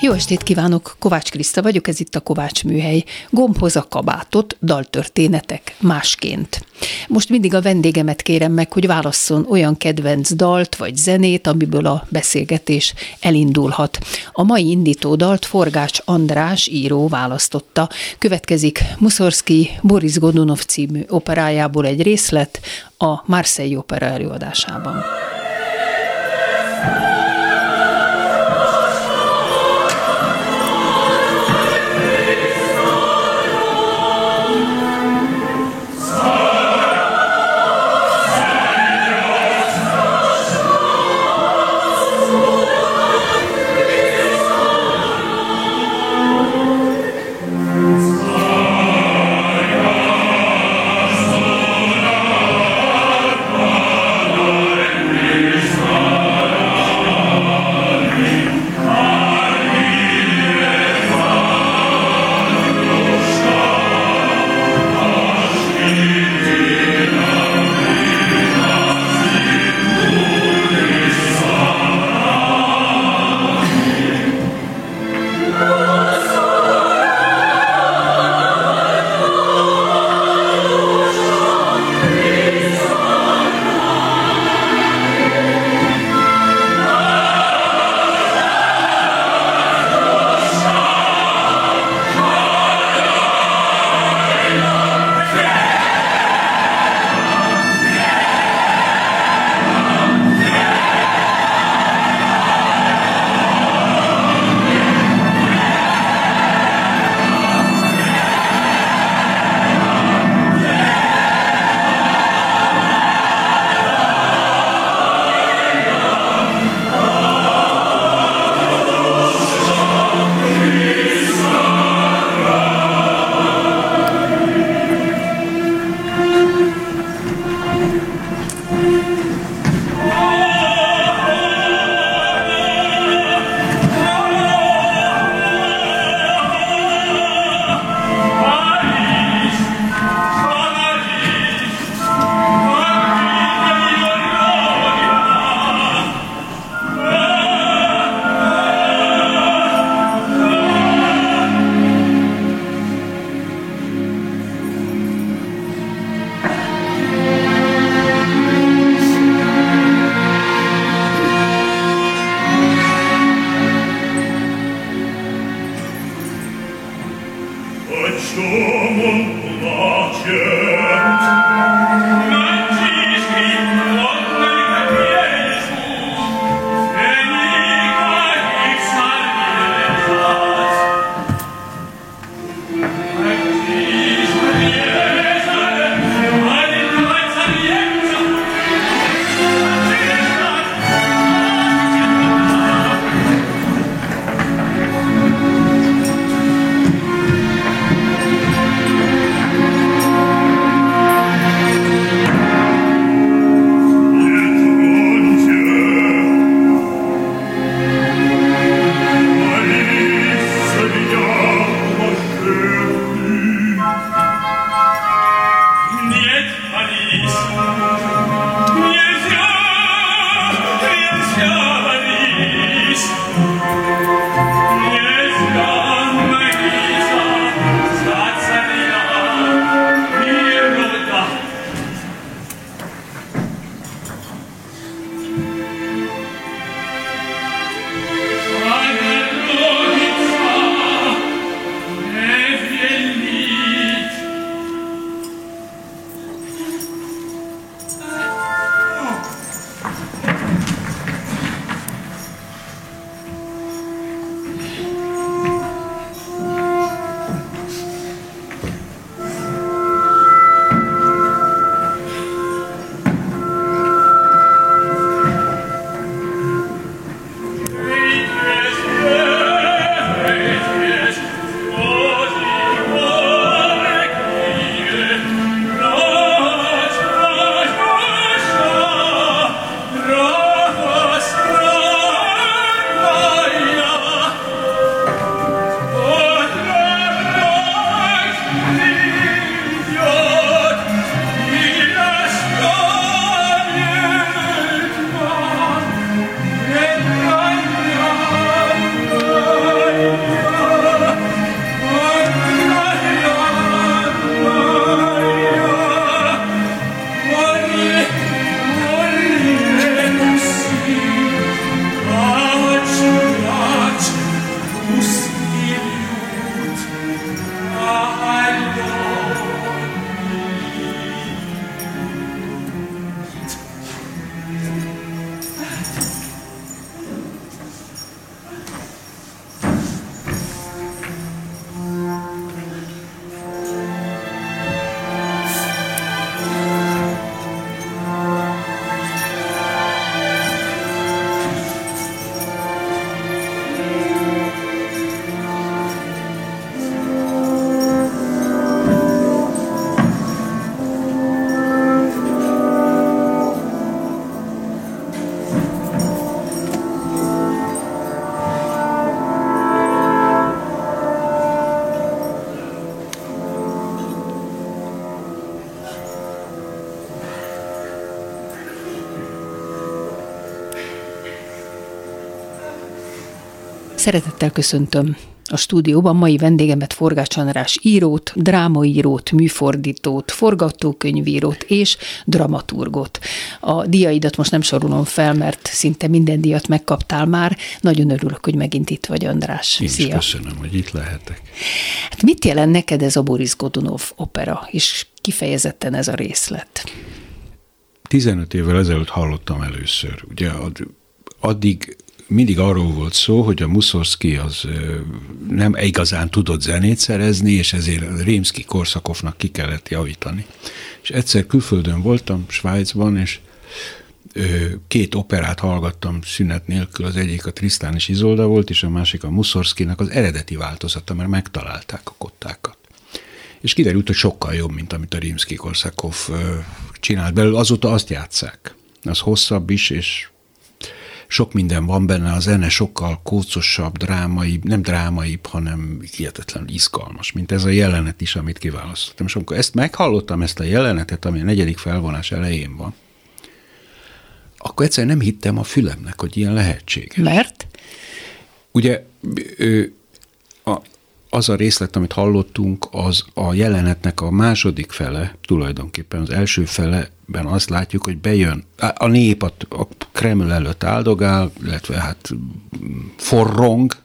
Jó estét kívánok, Kovács Kriszta vagyok, ez itt a Kovács Műhely. Gombhoz a kabátot, daltörténetek másként. Most mindig a vendégemet kérem meg, hogy válasszon olyan kedvenc dalt vagy zenét, amiből a beszélgetés elindulhat. A mai indító dalt Forgács András író választotta. Következik Muszorszki Boris Godunov című operájából egy részlet a Marseille opera előadásában. Szeretettel köszöntöm a stúdióban mai vendégemet Forgács András írót, drámaírót, műfordítót, forgatókönyvírót és dramaturgot. A diaidat most nem sorolom fel, mert szinte minden díjat megkaptál már. Nagyon örülök, hogy megint itt vagy, András. Én Szia. is köszönöm, hogy itt lehetek. Hát mit jelent neked ez a Boris Godunov opera, és kifejezetten ez a részlet? 15 évvel ezelőtt hallottam először. Ugye addig mindig arról volt szó, hogy a Muszorszki az nem igazán tudott zenét szerezni, és ezért Rémszki Korszakovnak ki kellett javítani. És egyszer külföldön voltam, Svájcban, és két operát hallgattam szünet nélkül, az egyik a Trisztán és Izolda volt, és a másik a Muszorszkinak az eredeti változata, mert megtalálták a kottákat. És kiderült, hogy sokkal jobb, mint amit a Rimsky Korszakov csinált belőle, azóta azt játszák. Az hosszabb is, és sok minden van benne, a zene sokkal kócosabb, drámaibb, nem drámaibb, hanem hihetetlenül izgalmas, mint ez a jelenet is, amit kiválasztottam. És amikor ezt meghallottam, ezt a jelenetet, ami a negyedik felvonás elején van, akkor egyszerűen nem hittem a fülemnek, hogy ilyen lehetséges. Mert? Ugye a, az a részlet, amit hallottunk, az a jelenetnek a második fele, tulajdonképpen az első feleben azt látjuk, hogy bejön, a nép a, a Kreml előtt áldogál, illetve hát forrong,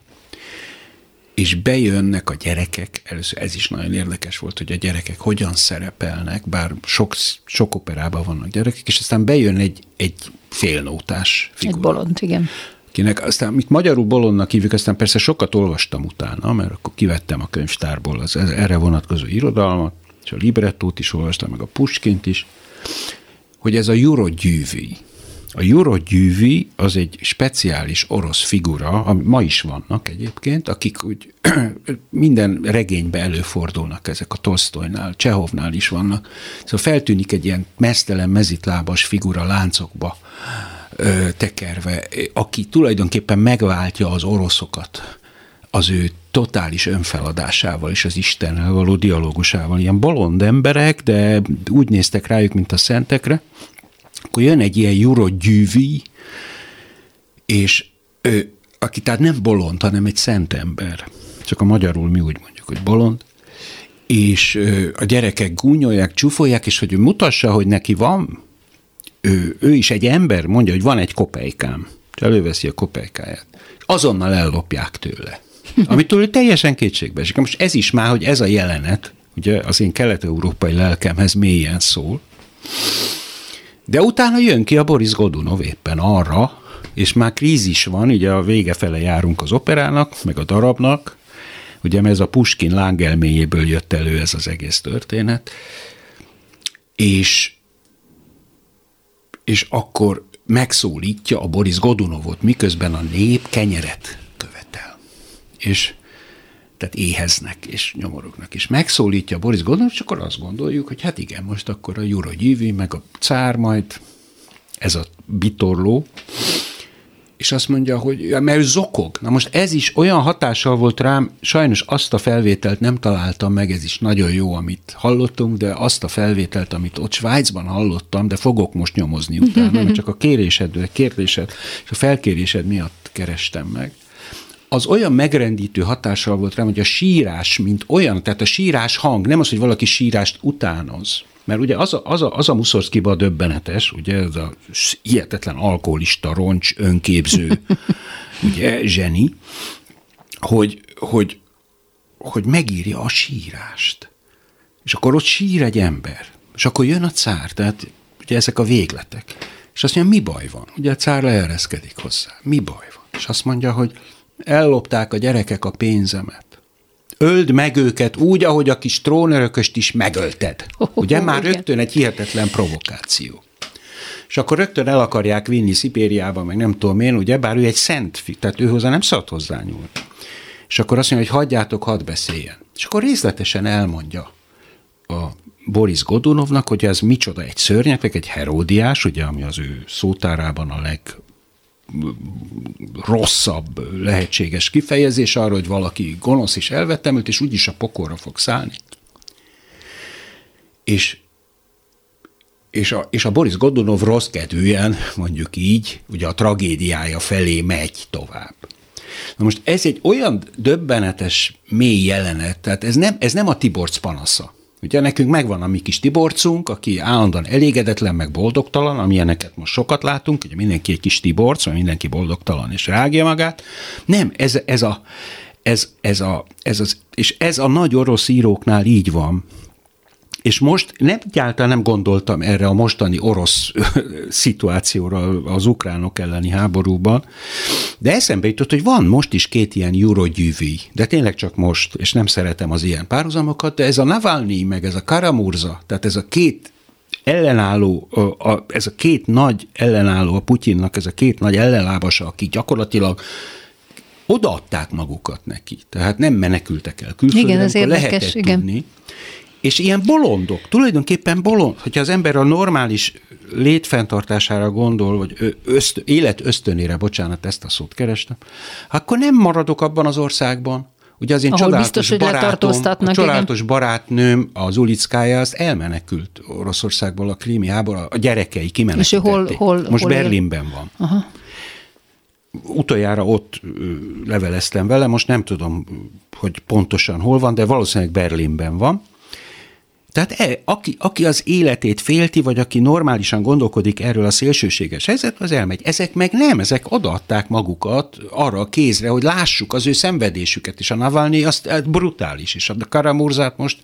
és bejönnek a gyerekek, először ez is nagyon érdekes volt, hogy a gyerekek hogyan szerepelnek, bár sok, sok operában vannak gyerekek, és aztán bejön egy, egy félnótás figura. Egy bolond, igen kinek aztán, mit magyarul bolondnak hívjuk, aztán persze sokat olvastam utána, mert akkor kivettem a könyvtárból az erre vonatkozó irodalmat, és a librettót is olvastam, meg a Puskint is, hogy ez a Gyűvi. A Gyűvi az egy speciális orosz figura, ami ma is vannak egyébként, akik úgy minden regénybe előfordulnak ezek a Tolstoynál, Csehovnál is vannak. Szóval feltűnik egy ilyen mesztelen, mezitlábas figura láncokba, tekerve, aki tulajdonképpen megváltja az oroszokat az ő totális önfeladásával és az Istennel való dialógusával. Ilyen bolond emberek, de úgy néztek rájuk, mint a szentekre. Akkor jön egy ilyen gyűvi, és ő, aki tehát nem bolond, hanem egy szent ember. Csak a magyarul mi úgy mondjuk, hogy bolond. És a gyerekek gúnyolják, csúfolják, és hogy ő mutassa, hogy neki van ő, ő is egy ember, mondja, hogy van egy kopejkám, és előveszi a kopejkáját. Azonnal ellopják tőle. Amitől ő teljesen kétségbe esik. Most ez is már, hogy ez a jelenet, ugye az én kelet-európai lelkemhez mélyen szól, de utána jön ki a Boris Godunov éppen arra, és már krízis van, ugye a vége fele járunk az operának, meg a darabnak, ugye ez a Puskin lángelméjéből jött elő ez az egész történet, és és akkor megszólítja a Boris Godunovot, miközben a nép kenyeret követel. És tehát éheznek és nyomorognak. És megszólítja Boris Godunov, és akkor azt gondoljuk, hogy hát igen, most akkor a Juro Gyívi, meg a cár majd, ez a bitorló, és azt mondja, hogy mert ő zokog. Na most ez is olyan hatással volt rám, sajnos azt a felvételt nem találtam meg, ez is nagyon jó, amit hallottunk, de azt a felvételt, amit ott Svájcban hallottam, de fogok most nyomozni utána, mert csak a kérésed, a kérdésed és a felkérésed miatt kerestem meg az olyan megrendítő hatással volt rám, hogy a sírás, mint olyan, tehát a sírás hang, nem az, hogy valaki sírást utánoz, mert ugye az a, az a, az a Muszorszkiba döbbenetes, ugye ez a hihetetlen alkoholista, roncs, önképző, ugye, zseni, hogy, hogy, hogy megírja a sírást. És akkor ott sír egy ember. És akkor jön a cár, tehát ugye ezek a végletek. És azt mondja, mi baj van? Ugye a cár leereszkedik hozzá. Mi baj van? És azt mondja, hogy ellopták a gyerekek a pénzemet öld meg őket úgy, ahogy a kis trónörököst is megölted. Ugye már rögtön egy hihetetlen provokáció. És akkor rögtön el akarják vinni Szipériába, meg nem tudom én, ugye, bár ő egy szent, tehát ő hozzá nem szabad hozzányúlni. És akkor azt mondja, hogy hagyjátok, hadd beszéljen. És akkor részletesen elmondja a Boris Godunovnak, hogy ez micsoda egy szörnyek, egy Heródiás, ugye, ami az ő szótárában a leg rosszabb lehetséges kifejezés arra, hogy valaki gonosz és elvetemült, és úgyis a pokorra fog szállni. És, és, a, és a Boris Godunov rossz kedvűen, mondjuk így, ugye a tragédiája felé megy tovább. Na most ez egy olyan döbbenetes, mély jelenet, tehát ez nem, ez nem a Tiborc panasza. Ugye nekünk megvan a mi kis Tiborcunk, aki állandóan elégedetlen, meg boldogtalan, amilyeneket most sokat látunk, ugye mindenki egy kis Tiborc, vagy mindenki boldogtalan és rágja magát. Nem, ez, ez a, ez, ez, a, ez az, és ez a nagy orosz íróknál így van, és most nem egyáltalán nem gondoltam erre a mostani orosz szituációra az ukránok elleni háborúban, de eszembe jutott, hogy van most is két ilyen Eurogyűvi, de tényleg csak most, és nem szeretem az ilyen párhuzamokat, de ez a Navalnyi, meg ez a Karamurza, tehát ez a két ellenálló, ez a két nagy ellenálló a Putyinnak, ez a két nagy ellenlábasa, aki gyakorlatilag odaadták magukat neki. Tehát nem menekültek el külföldre, igen, ez érdekes, lehetett igen. tudni. És ilyen bolondok, tulajdonképpen bolond, hogyha az ember a normális létfenntartására gondol, vagy öszt, élet ösztönére, bocsánat, ezt a szót kerestem, akkor nem maradok abban az országban. Ugye az én Ahol csodálatos biztos, barátom, a csodálatos igen. barátnőm, az Ulickája, az elmenekült Oroszországból a krími háború, a gyerekei És kimenekítették. hol- hol- Most hol él? Berlinben van. Aha. Utoljára ott leveleztem vele, most nem tudom, hogy pontosan hol van, de valószínűleg Berlinben van. Tehát e, aki, aki az életét félti, vagy aki normálisan gondolkodik erről a szélsőséges helyzet, az elmegy. Ezek meg nem, ezek odaadták magukat arra a kézre, hogy lássuk az ő szenvedésüket, és a Navalnyi azt hát brutális, és a Karamurzát most,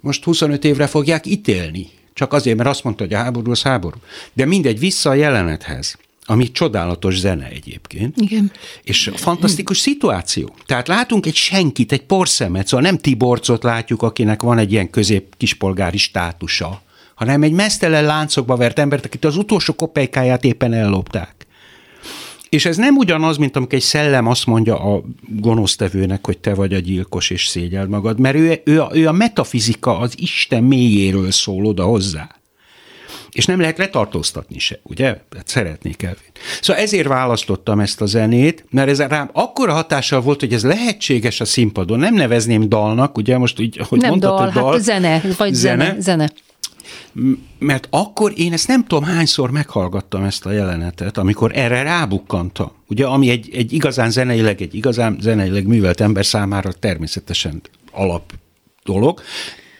most 25 évre fogják ítélni. Csak azért, mert azt mondta, hogy a háború az háború. De mindegy, vissza a jelenethez, ami csodálatos zene egyébként. Igen. És fantasztikus szituáció. Tehát látunk egy senkit, egy porszemet, szóval nem Tiborcot látjuk, akinek van egy ilyen közép kispolgári státusa, hanem egy mesztelen láncokba vert embert, akit az utolsó kopejkáját éppen ellopták. És ez nem ugyanaz, mint amikor egy szellem azt mondja a gonosztevőnek, hogy te vagy a gyilkos, és szégyeld magad, mert ő, ő, a, ő a metafizika, az Isten mélyéről szól oda hozzá. És nem lehet letartóztatni se, ugye? Hát szeretnék elvinni. Szóval ezért választottam ezt a zenét, mert ez rám akkora hatással volt, hogy ez lehetséges a színpadon. Nem nevezném dalnak, ugye most így, hogy Nem mondtad, dal, hogy dal, hát zene, vagy zene. zene. zene. mert akkor én ezt nem tudom hányszor meghallgattam ezt a jelenetet, amikor erre rábukkantam. Ugye, ami egy, egy igazán zeneileg, egy igazán zeneileg művelt ember számára természetesen alap dolog.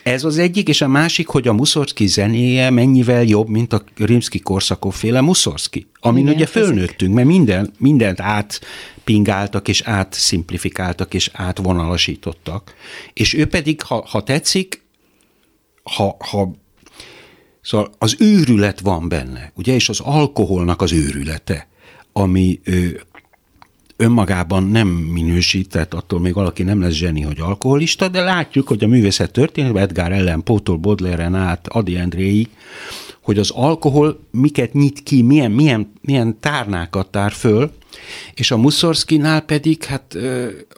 Ez az egyik, és a másik, hogy a Muszorszki zenéje mennyivel jobb, mint a Rimszki Korszakov féle Muszorszki, amin Igen, ugye fölnőttünk, mert minden, mindent átpingáltak, és átszimplifikáltak, és átvonalasítottak. És ő pedig, ha, ha tetszik, ha, ha Szóval az őrület van benne, ugye, és az alkoholnak az őrülete, ami önmagában nem minősít, tehát attól még valaki nem lesz zseni, hogy alkoholista, de látjuk, hogy a művészet történetben Edgar Allan Poe-tól Baudelaire-en át Adi Endréig, hogy az alkohol miket nyit ki, milyen, milyen, milyen tárnákat tár föl, és a Muszorszkinál pedig, hát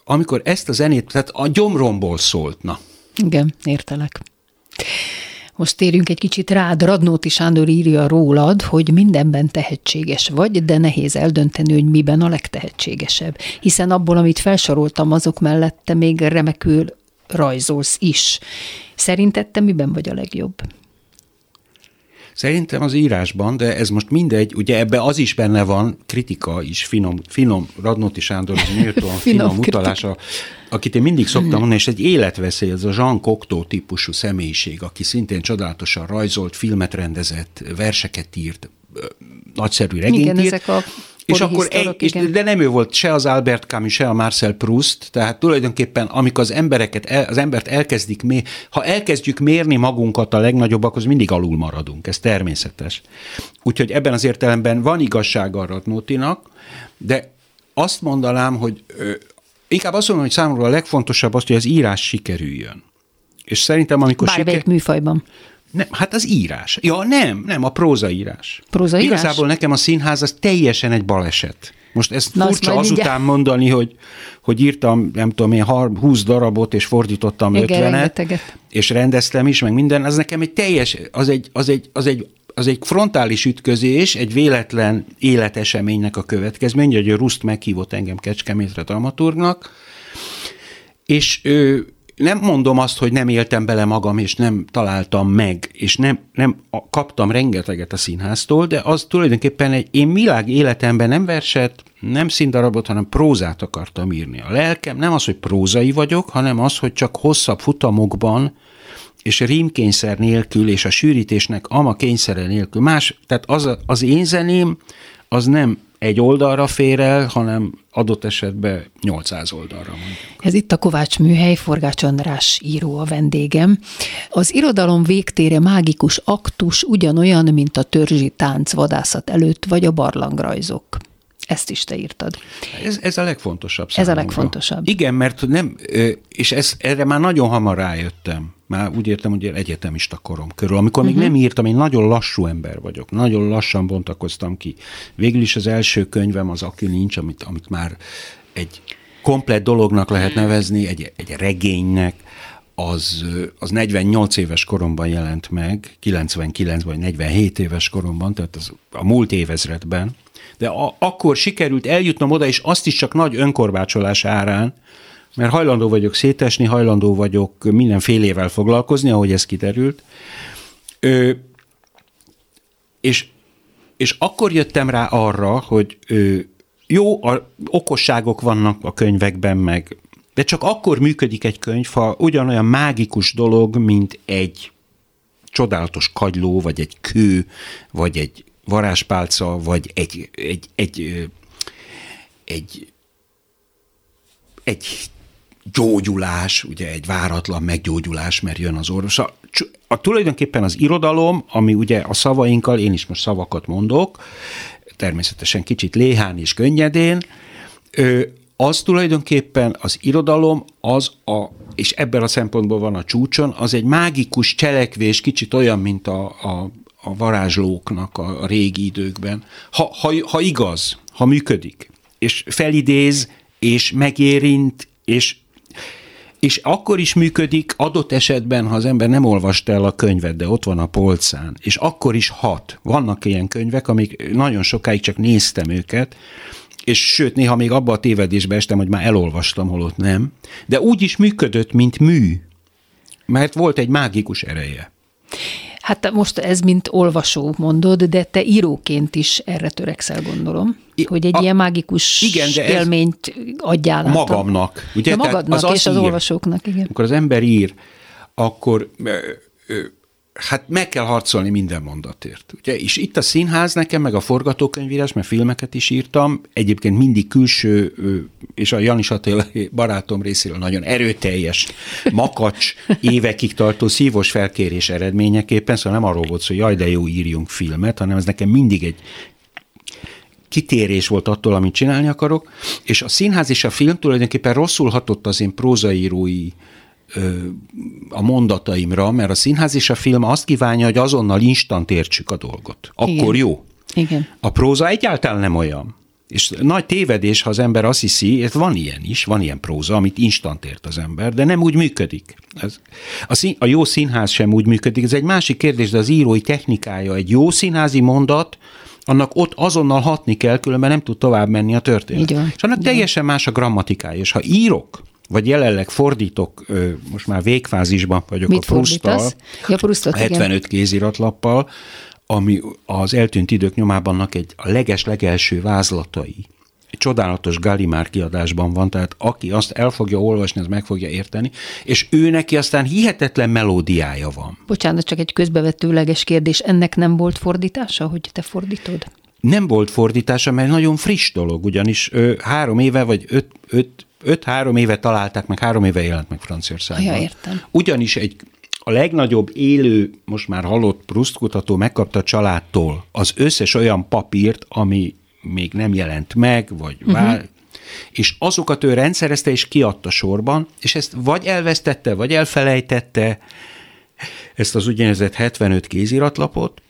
amikor ezt a zenét, tehát a gyomromból szólt, na, Igen, értelek. Most térjünk egy kicsit rád. Radnóti Sándor írja rólad, hogy mindenben tehetséges vagy, de nehéz eldönteni, hogy miben a legtehetségesebb. Hiszen abból, amit felsoroltam, azok mellett te még remekül rajzolsz is. Szerinted te miben vagy a legjobb? Szerintem az írásban, de ez most mindegy, ugye ebbe az is benne van, kritika is, finom, finom Radnóti Sándor, az méltóan Finom finom utalása, akit én mindig szoktam mondani, és egy életveszély, ez a Jean Cocteau típusú személyiség, aki szintén csodálatosan rajzolt, filmet rendezett, verseket írt, nagyszerű regényt Igen, írt, ezek a és akkor egy, és, de nem ő volt se az Albert Camus, se a Marcel Proust, tehát tulajdonképpen amikor az embereket, el, az embert elkezdik mér, ha elkezdjük mérni magunkat a legnagyobbak, az mindig alul maradunk, ez természetes. Úgyhogy ebben az értelemben van igazsága a Radnótinak, de azt mondanám, hogy ö, inkább azt mondom, hogy számomra a legfontosabb az, hogy az írás sikerüljön. És szerintem, amikor Bármelyik siker... műfajban. Nem, hát az írás. Ja, nem, nem, a prózaírás. Prózaírás? Igazából nekem a színház az teljesen egy baleset. Most ezt Na, furcsa azután mindjárt. mondani, hogy, hogy írtam, nem tudom én, har- 20 darabot, és fordítottam Igen, 50-et, rengeteget. és rendeztem is, meg minden, az nekem egy teljes, az egy, az egy, az egy, az egy frontális ütközés, egy véletlen életeseménynek a következménye, hogy a Ruszt meghívott engem Kecskemétre dramaturgnak, és, ö, nem mondom azt, hogy nem éltem bele magam, és nem találtam meg, és nem, nem kaptam rengeteget a színháztól, de az tulajdonképpen egy, én világ életemben nem verset, nem színdarabot, hanem prózát akartam írni. A lelkem nem az, hogy prózai vagyok, hanem az, hogy csak hosszabb futamokban és rímkényszer nélkül, és a sűrítésnek ama kényszere nélkül. Más, tehát az, az én zeném, az nem egy oldalra fér el, hanem adott esetben 800 oldalra mondjuk. Ez itt a Kovács Műhely, Forgács András író a vendégem. Az irodalom végtére mágikus aktus ugyanolyan, mint a törzsi tánc vadászat előtt, vagy a barlangrajzok. Ezt is te írtad. Ez, ez a legfontosabb számomra. Ez a legfontosabb. Igen, mert nem, és ez, erre már nagyon hamar rájöttem. Már úgy értem, hogy egyetemista korom körül. Amikor uh-huh. még mhm. nem írtam, én nagyon lassú ember vagyok. Nagyon lassan bontakoztam ki. Végül is az első könyvem az Aki nincs, amit, amit már egy komplet dolognak lehet nevezni, egy, egy regénynek, az, az 48 éves koromban jelent meg, 99 vagy 47 éves koromban, tehát az a múlt évezredben, de a, akkor sikerült eljutnom oda, és azt is csak nagy önkorbácsolás árán, mert hajlandó vagyok szétesni, hajlandó vagyok mindenfélével foglalkozni, ahogy ez kiderült. Ö, és, és akkor jöttem rá arra, hogy ö, jó, a, okosságok vannak a könyvekben, meg, de csak akkor működik egy könyv, ha ugyanolyan mágikus dolog, mint egy csodálatos kagyló, vagy egy kő, vagy egy varázspálca, vagy egy, egy, egy, egy, egy gyógyulás, ugye egy váratlan meggyógyulás, mert jön az orvos. A, a, tulajdonképpen az irodalom, ami ugye a szavainkkal, én is most szavakat mondok, természetesen kicsit léhán és könnyedén, az tulajdonképpen az irodalom, az a, és ebben a szempontból van a csúcson, az egy mágikus cselekvés, kicsit olyan, mint a, a, a varázslóknak a, a régi időkben. Ha, ha, ha igaz, ha működik, és felidéz, és megérint, és és akkor is működik adott esetben, ha az ember nem olvasta el a könyvet, de ott van a polcán, és akkor is hat. Vannak ilyen könyvek, amik nagyon sokáig csak néztem őket, és sőt, néha még abba a tévedésbe estem, hogy már elolvastam, holott nem, de úgy is működött, mint mű, mert volt egy mágikus ereje. Hát most ez mint olvasó mondod, de te íróként is erre törekszel, gondolom, hogy egy a, ilyen mágikus igen, de élményt adjál át. Magamnak. Ugye? De magadnak az és az ír, olvasóknak, igen. Amikor az ember ír, akkor hát meg kell harcolni minden mondatért. Ugye? És itt a színház nekem, meg a forgatókönyvírás, mert filmeket is írtam, egyébként mindig külső, és a Janis Attila barátom részéről nagyon erőteljes, makacs, évekig tartó szívos felkérés eredményeképpen, szóval nem arról volt szó, hogy jaj, de jó, írjunk filmet, hanem ez nekem mindig egy kitérés volt attól, amit csinálni akarok, és a színház és a film tulajdonképpen rosszul hatott az én prózaírói a mondataimra, mert a színház és a film azt kívánja, hogy azonnal instant értsük a dolgot. Akkor Igen. jó. Igen. A próza egyáltalán nem olyan. És nagy tévedés, ha az ember azt hiszi, ez van ilyen is, van ilyen próza, amit instant ért az ember, de nem úgy működik. Ez, a, szín, a jó színház sem úgy működik, ez egy másik kérdés, de az írói technikája, egy jó színházi mondat, annak ott azonnal hatni kell, különben nem tud tovább menni a történet. És annak teljesen más a grammatikája. És ha írok, vagy jelenleg fordítok, most már végfázisban vagyok Mit a Prusztal, ja, Prusztot, 75 igen. kéziratlappal, ami az eltűnt idők nyomábannak egy a leges-legelső vázlatai. Egy csodálatos Gallimár kiadásban van, tehát aki azt el fogja olvasni, az meg fogja érteni, és ő neki aztán hihetetlen melódiája van. Bocsánat, csak egy közbevetőleges kérdés, ennek nem volt fordítása, hogy te fordítod? Nem volt fordítása, mert nagyon friss dolog, ugyanis ő három éve vagy öt, öt 5-3 éve találták meg, három éve jelent meg Franciaországban. Ja, értem. Ugyanis egy a legnagyobb élő, most már halott Proust kutató megkapta a családtól az összes olyan papírt, ami még nem jelent meg, vagy uh-huh. vál, és azokat ő rendszerezte és kiadta sorban, és ezt vagy elvesztette, vagy elfelejtette, ezt az úgynevezett 75 kéziratlapot,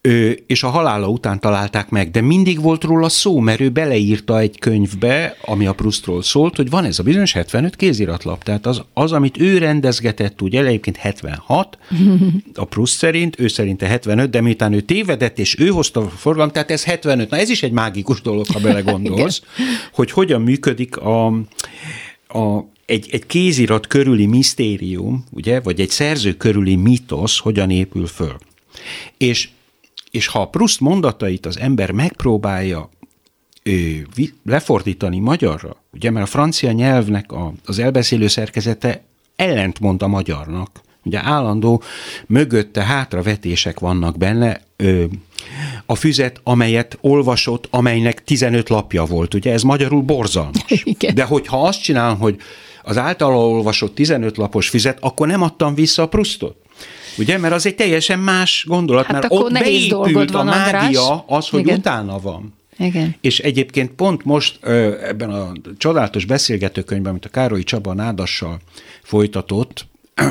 ő, és a halála után találták meg, de mindig volt róla szó, mert ő beleírta egy könyvbe, ami a Proustról szólt, hogy van ez a bizonyos 75 kéziratlap. Tehát az, az amit ő rendezgetett, ugye egyébként 76, a Proust szerint, ő szerinte 75, de miután ő tévedett, és ő hozta a forgalmat, tehát ez 75. Na ez is egy mágikus dolog, ha belegondolsz, hogy hogyan működik a, a egy, egy kézirat körüli misztérium, ugye, vagy egy szerző körüli mitosz hogyan épül föl. És, és ha a Proust mondatait az ember megpróbálja lefordítani magyarra, ugye, mert a francia nyelvnek a, az elbeszélő szerkezete ellentmond a magyarnak. Ugye állandó mögötte hátravetések vannak benne, ö, a füzet, amelyet olvasott, amelynek 15 lapja volt. Ugye ez magyarul borzalmas. Igen. De hogyha azt csinálom, hogy az általa olvasott 15 lapos füzet, akkor nem adtam vissza a Prustot. Ugye, mert az egy teljesen más gondolat, hát mert ott beépült a mágia az, hogy Igen. utána van. Igen. És egyébként pont most ebben a csodálatos beszélgetőkönyvben, amit a Károly Csaba Nádassal folytatott,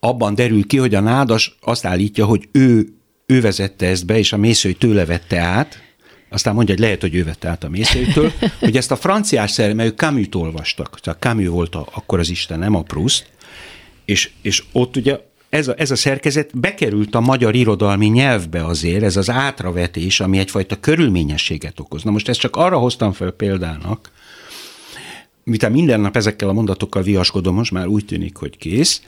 abban derül ki, hogy a Nádas azt állítja, hogy ő, ő vezette ezt be, és a mészői tőle vette át, aztán mondja, hogy lehet, hogy ő vette át a mészőtől, hogy ezt a franciás szerint, mert ők Camus-t olvastak, tehát Camus volt a, akkor az Isten, nem a Proust, és, és ott ugye ez a, ez a szerkezet bekerült a magyar irodalmi nyelvbe azért, ez az átravetés, ami egyfajta körülményességet okoz. Na most ezt csak arra hoztam fel példának, miután minden nap ezekkel a mondatokkal viaskodom, most már úgy tűnik, hogy kész,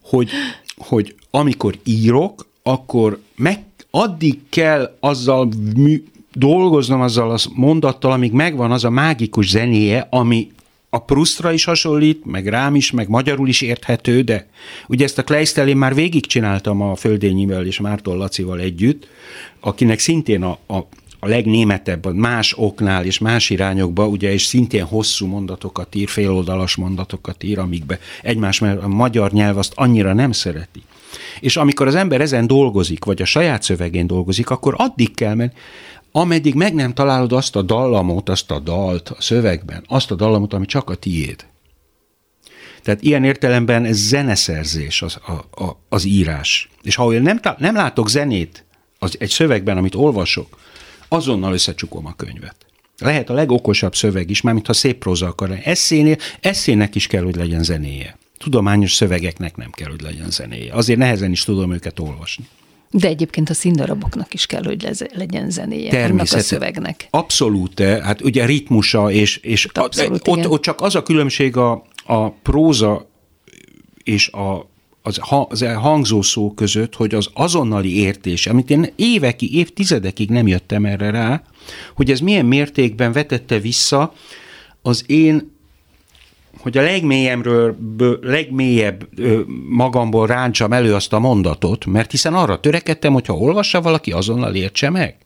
hogy, hogy amikor írok, akkor meg, addig kell azzal mű, dolgoznom azzal a mondattal, amíg megvan az a mágikus zenéje, ami a Prustra is hasonlít, meg rám is, meg magyarul is érthető, de ugye ezt a Kleistel én már végigcsináltam a Földényivel és Márton Lacival együtt, akinek szintén a, a, a legnémetebb, más oknál és más irányokba, ugye, és szintén hosszú mondatokat ír, féloldalas mondatokat ír, amikbe egymás, mert a magyar nyelv azt annyira nem szereti. És amikor az ember ezen dolgozik, vagy a saját szövegén dolgozik, akkor addig kell menni, ameddig meg nem találod azt a dallamot, azt a dalt a szövegben, azt a dallamot, ami csak a tiéd. Tehát ilyen értelemben ez zeneszerzés az, a, a, az írás. És ha én nem, nem látok zenét az, egy szövegben, amit olvasok, azonnal összecsukom a könyvet. Lehet a legokosabb szöveg is, mármint ha szép próza akar lenni. Eszénél, eszének is kell, hogy legyen zenéje. Tudományos szövegeknek nem kell, hogy legyen zenéje. Azért nehezen is tudom őket olvasni. De egyébként a színdaraboknak is kell, hogy legyen zenéje Természetesen. a szövegnek. Abszolút, hát ugye ritmusa, és, és hát abszolút, ott, ott csak az a különbség a, a próza és a, az, az hangzó szó között, hogy az azonnali értés, amit én évekig, évtizedekig nem jöttem erre rá, hogy ez milyen mértékben vetette vissza az én hogy a legmélyemről, legmélyebb magamból ráncsam elő azt a mondatot, mert hiszen arra törekedtem, hogyha olvassa valaki, azonnal értse meg.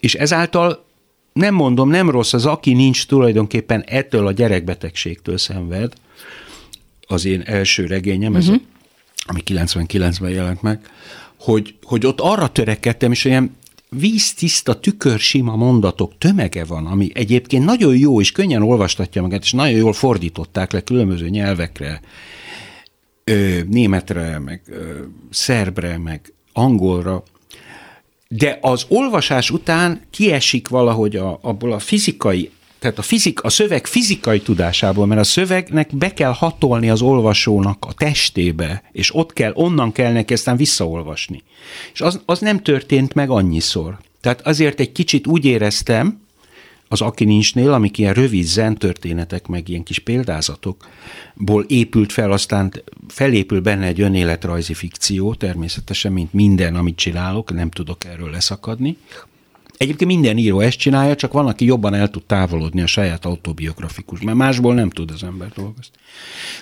És ezáltal nem mondom, nem rossz az, aki nincs tulajdonképpen ettől a gyerekbetegségtől szenved, az én első regényem, uh-huh. ez, mhm. ami 99-ben jelent meg, hogy, hogy ott arra törekedtem, és olyan víztiszta, tükörsima mondatok tömege van, ami egyébként nagyon jó, és könnyen olvastatja magát, és nagyon jól fordították le különböző nyelvekre, ö, németre, meg ö, szerbre, meg angolra, de az olvasás után kiesik valahogy a, abból a fizikai tehát a, fizik, a szöveg fizikai tudásából, mert a szövegnek be kell hatolni az olvasónak a testébe, és ott kell, onnan kell neki aztán visszaolvasni. És az, az nem történt meg annyiszor. Tehát azért egy kicsit úgy éreztem, az Aki Nincsnél, amik ilyen rövid zentörténetek, meg ilyen kis példázatokból épült fel, aztán felépül benne egy önéletrajzi fikció, természetesen, mint minden, amit csinálok, nem tudok erről leszakadni. Egyébként minden író ezt csinálja, csak van, aki jobban el tud távolodni a saját autobiografikus, mert másból nem tud az ember dolgozni.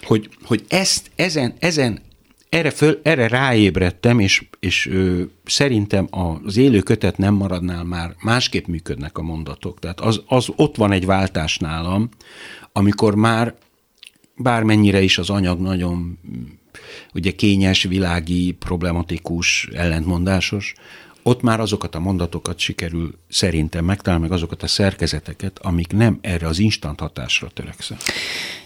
Hogy, hogy ezt, ezen, ezen erre, föl, erre ráébredtem, és, és ö, szerintem az élő kötet nem maradnál már, másképp működnek a mondatok. Tehát az, az ott van egy váltás nálam, amikor már bármennyire is az anyag nagyon ugye kényes, világi, problematikus, ellentmondásos, ott már azokat a mondatokat sikerül szerintem megtalálni, meg azokat a szerkezeteket, amik nem erre az instant hatásra törekszenek.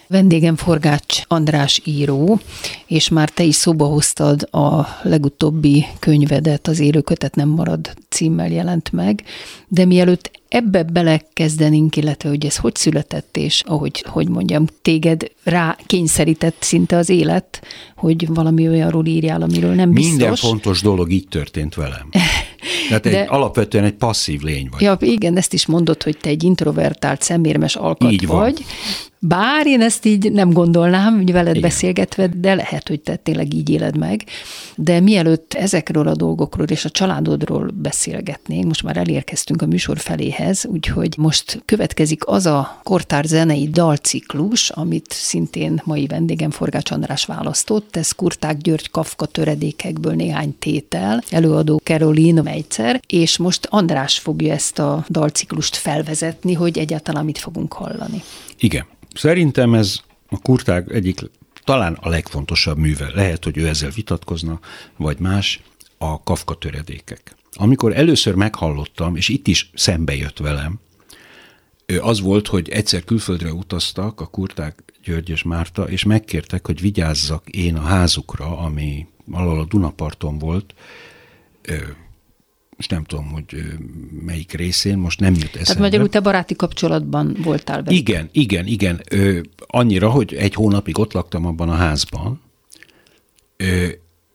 Vendégem Forgács András író, és már te is szóba hoztad a legutóbbi könyvedet, az Élőkötet nem marad címmel jelent meg, de mielőtt ebbe belekezdenénk, illetve hogy ez hogy született, és ahogy hogy mondjam, téged rá kényszerített szinte az élet, hogy valami olyanról írjál, amiről nem biztos. Minden fontos dolog így történt velem. Tehát egy, De, alapvetően egy passzív lény vagy. Ja, igen, ezt is mondod, hogy te egy introvertált, szemérmes alkat így vagy. Bár én ezt így nem gondolnám, hogy veled Igen. beszélgetve, de lehet, hogy te tényleg így éled meg. De mielőtt ezekről a dolgokról és a családodról beszélgetnénk, most már elérkeztünk a műsor feléhez, úgyhogy most következik az a kortár zenei dalciklus, amit szintén mai vendégem Forgács András választott. Ez Kurták György Kafka töredékekből néhány tétel, előadó Caroline Meitzer, és most András fogja ezt a dalciklust felvezetni, hogy egyáltalán mit fogunk hallani. Igen. Szerintem ez a kurtág egyik talán a legfontosabb műve. Lehet, hogy ő ezzel vitatkozna, vagy más, a Kafka töredékek. Amikor először meghallottam, és itt is szembe jött velem, az volt, hogy egyszer külföldre utaztak a Kurták György és Márta, és megkértek, hogy vigyázzak én a házukra, ami valahol a Dunaparton volt, most nem tudom, hogy melyik részén, most nem jut eszembe. Tehát magyarul te baráti kapcsolatban voltál vele. Igen, igen, igen. Ö, annyira, hogy egy hónapig ott laktam abban a házban, ö,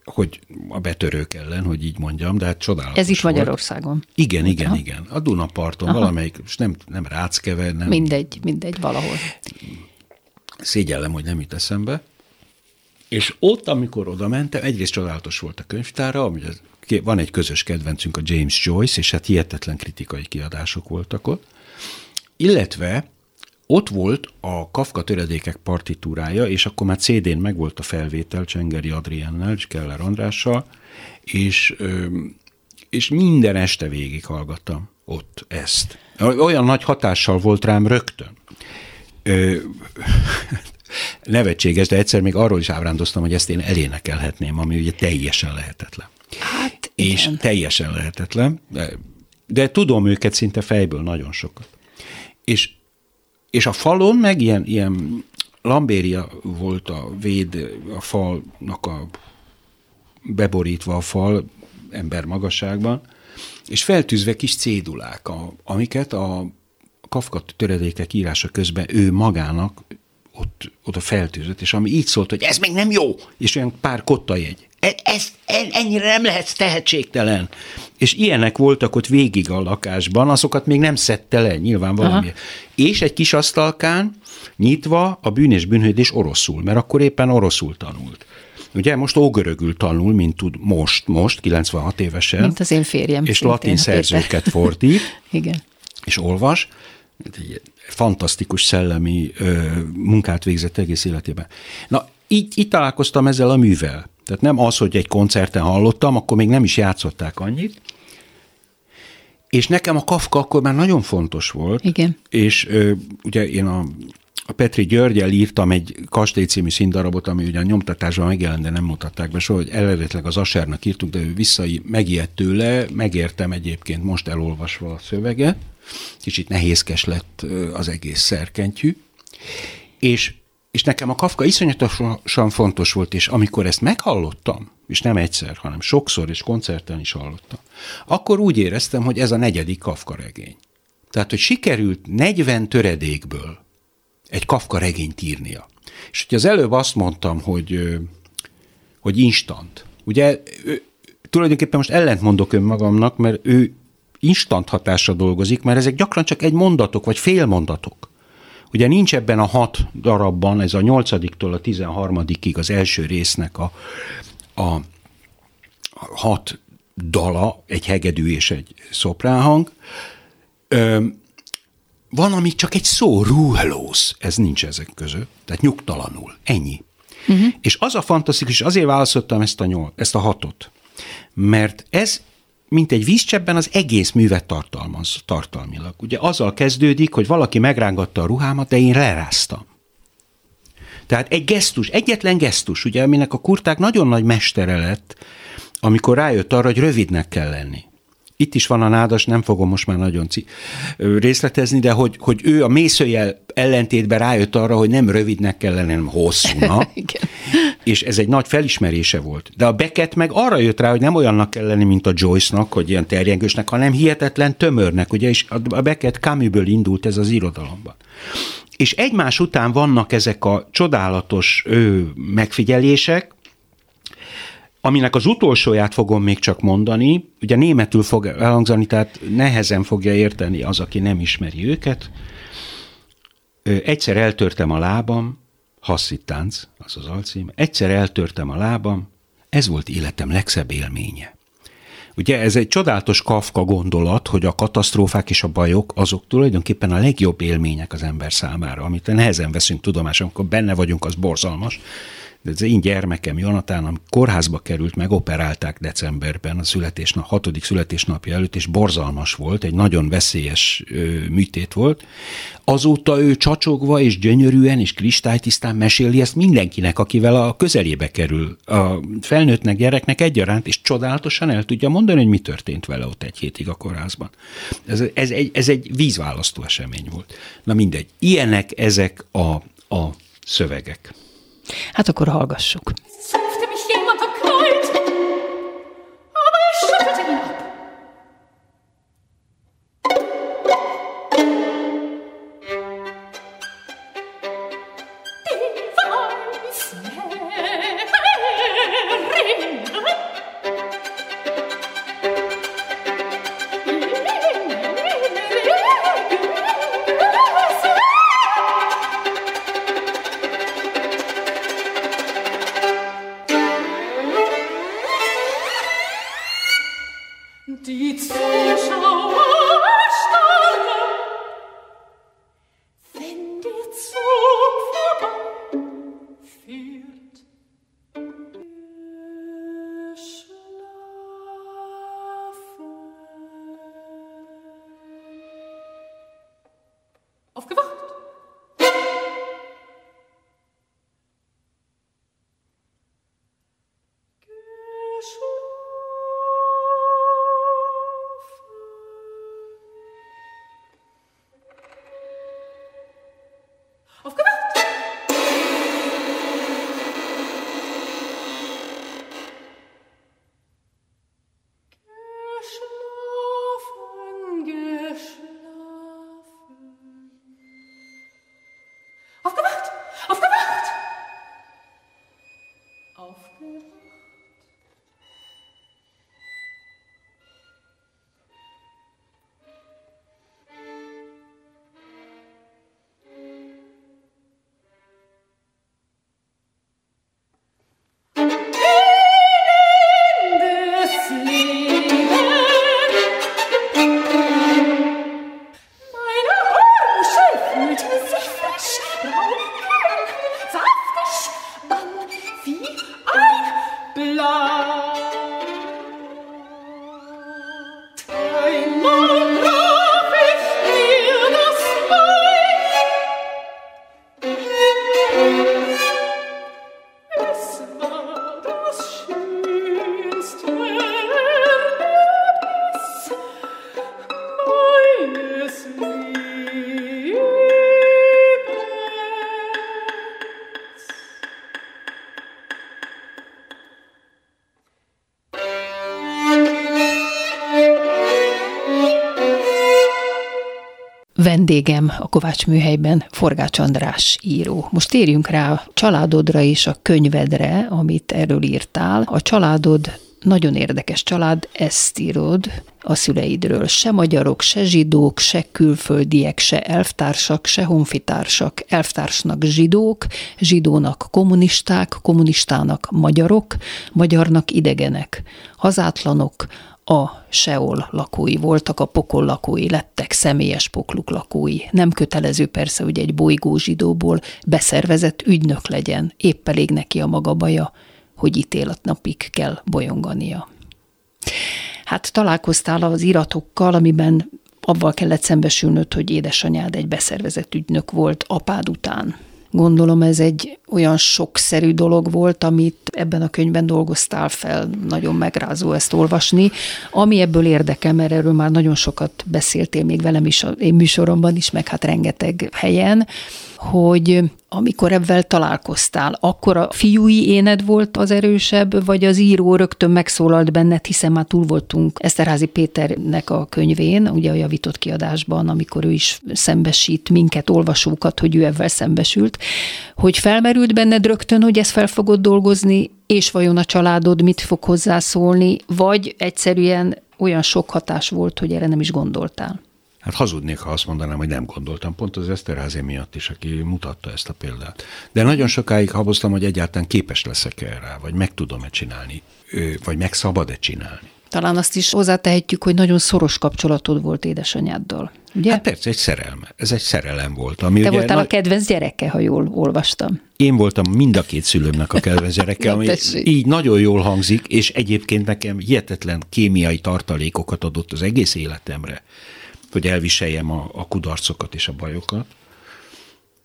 hogy a betörők ellen, hogy így mondjam, de hát csodálatos Ez itt volt. Magyarországon. Igen, igen, Aha. igen. A Dunaparton, Aha. valamelyik, és nem, nem Ráckeve, nem... Mindegy, mindegy, valahol. Szégyellem, hogy nem jut eszembe. És ott, amikor oda mentem, egyrészt csodálatos volt a könyvtára, ami van egy közös kedvencünk, a James Joyce, és hát hihetetlen kritikai kiadások voltak ott. Illetve ott volt a Kafka töredékek partitúrája, és akkor már CD-n megvolt a felvétel Csengeri Adriennel és Keller Andrással, és, és minden este végig hallgattam ott ezt. Olyan nagy hatással volt rám rögtön. Nevetséges, de egyszer még arról is ábrándoztam, hogy ezt én elénekelhetném, ami ugye teljesen lehetetlen. Hát, és igen. teljesen lehetetlen, de, de tudom őket szinte fejből nagyon sokat. És, és a falon meg ilyen, ilyen lambéria volt a véd, a falnak a beborítva a fal ember magasságban, és feltűzve kis cédulák, a, amiket a Kafka töredékek írása közben ő magának ott, oda feltűzött, és ami így szólt, hogy ez még nem jó, és olyan pár kotta jegy. E, ez, ennyire nem lehetsz tehetségtelen. És ilyenek voltak ott végig a lakásban, azokat még nem szedte le, nyilván valami. Aha. És egy kis asztalkán nyitva a bűn és bűnhődés oroszul, mert akkor éppen oroszul tanult. Ugye most ógörögül tanul, mint tud most, most, 96 évesen. Mint az én férjem. És latin szerzőket fordít. Igen. És olvas. Fantasztikus szellemi ö, munkát végzett egész életében. Na, így, így találkoztam ezzel a művel. Tehát nem az, hogy egy koncerten hallottam, akkor még nem is játszották annyit. És nekem a Kafka akkor már nagyon fontos volt. Igen. És ö, ugye én a, a Petri Györgyel írtam egy Kastély című színdarabot, ami ugye a nyomtatásban megjelent, de nem mutatták be soha, hogy eredetileg az Asernak írtuk, de ő vissza megijedt tőle, megértem egyébként most elolvasva a szöveget, kicsit nehézkes lett az egész szerkentyű, és és nekem a Kafka iszonyatosan fontos volt, és amikor ezt meghallottam, és nem egyszer, hanem sokszor, és koncerten is hallottam, akkor úgy éreztem, hogy ez a negyedik Kafka regény. Tehát, hogy sikerült 40 töredékből egy Kafka regényt írnia. És hogy az előbb azt mondtam, hogy, hogy instant. Ugye tulajdonképpen most ellent mondok önmagamnak, mert ő instant hatásra dolgozik, mert ezek gyakran csak egy mondatok, vagy fél mondatok. Ugye nincs ebben a hat darabban, ez a nyolcadiktól a tizenharmadikig az első résznek a, a hat dala, egy hegedű és egy szopránhang. Van, ami csak egy szó, ruhelóz, ez nincs ezek között, tehát nyugtalanul, ennyi. Uh-huh. És az a fantasztikus, azért választottam ezt a, nyol, ezt a hatot, mert ez mint egy vízcsebben az egész művet tartalmaz tartalmilag. Ugye azzal kezdődik, hogy valaki megrángatta a ruhámat, de én leráztam. Tehát egy gesztus, egyetlen gesztus, ugye, aminek a kurták nagyon nagy mestere lett, amikor rájött arra, hogy rövidnek kell lenni. Itt is van a nádas, nem fogom most már nagyon részletezni, de hogy, hogy ő a mészőjel ellentétben rájött arra, hogy nem rövidnek kell lenni, hanem hosszúnak. és ez egy nagy felismerése volt. De a Beckett meg arra jött rá, hogy nem olyannak kell lenni, mint a Joyce-nak, hogy ilyen terjengősnek, hanem hihetetlen tömörnek, ugye, és a Beckett Camusből indult ez az irodalomban. És egymás után vannak ezek a csodálatos ő, megfigyelések, aminek az utolsóját fogom még csak mondani, ugye németül fog elhangzani, tehát nehezen fogja érteni az, aki nem ismeri őket. egyszer eltörtem a lábam, Hasszitánc, az az alcím, egyszer eltörtem a lábam, ez volt életem legszebb élménye. Ugye ez egy csodálatos Kafka gondolat, hogy a katasztrófák és a bajok azok tulajdonképpen a legjobb élmények az ember számára, amit nehezen veszünk tudomásul, amikor benne vagyunk, az borzalmas, de az én gyermekem Jonatán, ami kórházba került, megoperálták decemberben a születésnap, hatodik születésnapja előtt, és borzalmas volt, egy nagyon veszélyes ö, műtét volt. Azóta ő csacsogva és gyönyörűen és kristálytisztán meséli ezt mindenkinek, akivel a közelébe kerül, a felnőttnek, gyereknek egyaránt, és csodálatosan el tudja mondani, hogy mi történt vele ott egy hétig a kórházban. Ez, ez, egy, ez egy vízválasztó esemény volt. Na mindegy. Ilyenek ezek a, a szövegek. Hát akkor hallgassuk. Vendégem a Kovács műhelyben Forgács András író. Most térjünk rá a családodra és a könyvedre, amit erről írtál. A családod nagyon érdekes család, ezt írod a szüleidről. Se magyarok, se zsidók, se külföldiek, se elvtársak, se honfitársak. Elvtársnak zsidók, zsidónak kommunisták, kommunistának magyarok, magyarnak idegenek. Hazátlanok, a Seol lakói voltak, a pokol lakói lettek, személyes pokluk lakói. Nem kötelező persze, hogy egy bolygó zsidóból beszervezett ügynök legyen, épp elég neki a maga baja, hogy ítéletnapig kell bolyongania. Hát találkoztál az iratokkal, amiben avval kellett szembesülnöd, hogy édesanyád egy beszervezett ügynök volt apád után. Gondolom ez egy olyan sokszerű dolog volt, amit ebben a könyvben dolgoztál fel, nagyon megrázó ezt olvasni. Ami ebből érdekel, mert erről már nagyon sokat beszéltél még velem is, én műsoromban is, meg hát rengeteg helyen, hogy amikor ebben találkoztál, akkor a fiúi éned volt az erősebb, vagy az író rögtön megszólalt benned, hiszen már túl voltunk Eszterházi Péternek a könyvén, ugye a javított kiadásban, amikor ő is szembesít minket, olvasókat, hogy ő ebben szembesült, hogy felmerült benned rögtön, hogy ezt fel fogod dolgozni, és vajon a családod mit fog hozzászólni, vagy egyszerűen olyan sok hatás volt, hogy erre nem is gondoltál? Hát hazudnék, ha azt mondanám, hogy nem gondoltam. Pont az Eszterházi miatt is, aki mutatta ezt a példát. De nagyon sokáig haboztam, hogy egyáltalán képes leszek erre, vagy meg tudom-e csinálni, vagy meg szabad-e csinálni. Talán azt is hozzátehetjük, hogy nagyon szoros kapcsolatod volt édesanyáddal. Ugye? Hát persze, egy szerelme. Ez egy szerelem volt. Ami Te ugye voltál a kedvenc gyereke, ha jól olvastam. Én voltam mind a két szülőmnek a kedvenc gyereke, ami így nagyon jól hangzik, és egyébként nekem hihetetlen kémiai tartalékokat adott az egész életemre, hogy elviseljem a, a kudarcokat és a bajokat